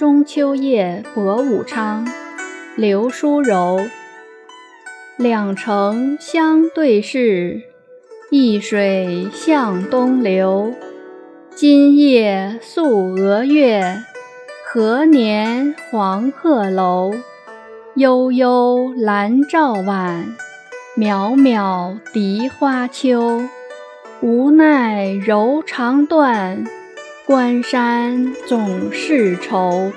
中秋夜泊武昌，刘书柔。两城相对视，一水向东流。今夜宿鹅月，何年黄鹤楼？悠悠兰照晚，渺渺荻花秋。无奈柔肠断，关山总是愁。